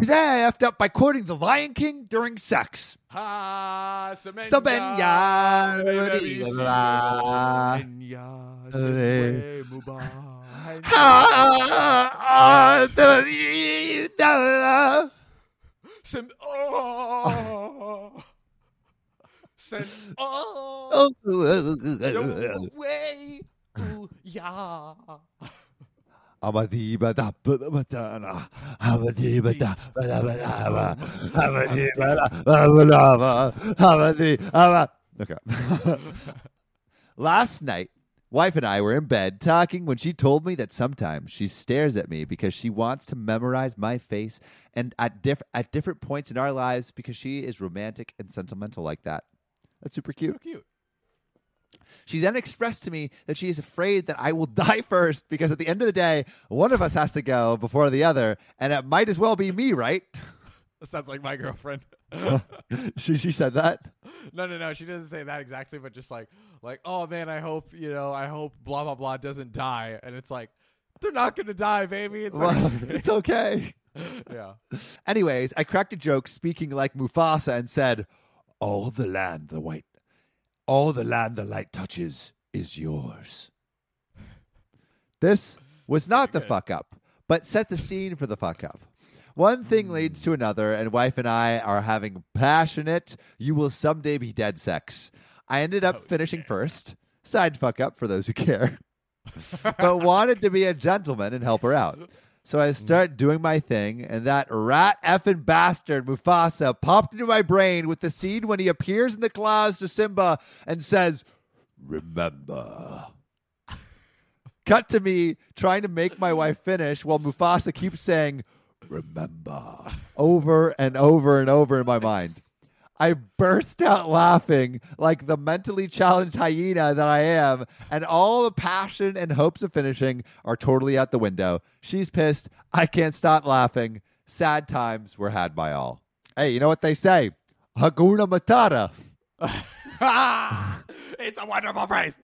Today I effed up by quoting The Lion King during sex. Ha, Semenya, Semenya, baby, blah. Semenya. Semenya, Mubah. Ha, the- the- Sem- oh. Sen- oh. oh. Way. Ooh, yeah. Okay. Last night, wife and I were in bed talking when she told me that sometimes she stares at me because she wants to memorize my face and at diff- at different points in our lives because she is romantic and sentimental like that. That's super cute. So cute. She then expressed to me that she is afraid that I will die first because at the end of the day, one of us has to go before the other, and it might as well be me, right? That sounds like my girlfriend. she she said that. no, no, no. She doesn't say that exactly, but just like, like, oh man, I hope you know, I hope blah blah blah doesn't die, and it's like, they're not gonna die, baby. It's Well, okay. it's okay. yeah. Anyways, I cracked a joke speaking like Mufasa and said, "All the land the white, all the land the light touches is yours." This was not the fuck up, but set the scene for the fuck up. One thing leads to another, and wife and I are having passionate, you will someday be dead sex. I ended up Oh, finishing yeah. first. Side fuck up for those who care. but wanted to be a gentleman and help her out. So I mm. start doing my thing, and that rat effing bastard Mufasa popped into my brain with the scene when he appears in the clouds to Simba and says, Remember. Cut to me trying to make my wife finish while Mufasa keeps saying, Remember, over and over and over in my mind. I burst out laughing like the mentally challenged hyena that I am, and all the passion and hopes of finishing are totally out the window. She's pissed. I can't stop laughing. Sad times were had by all. Hey, you know what they say? Hakuna Matata. it's a wonderful phrase.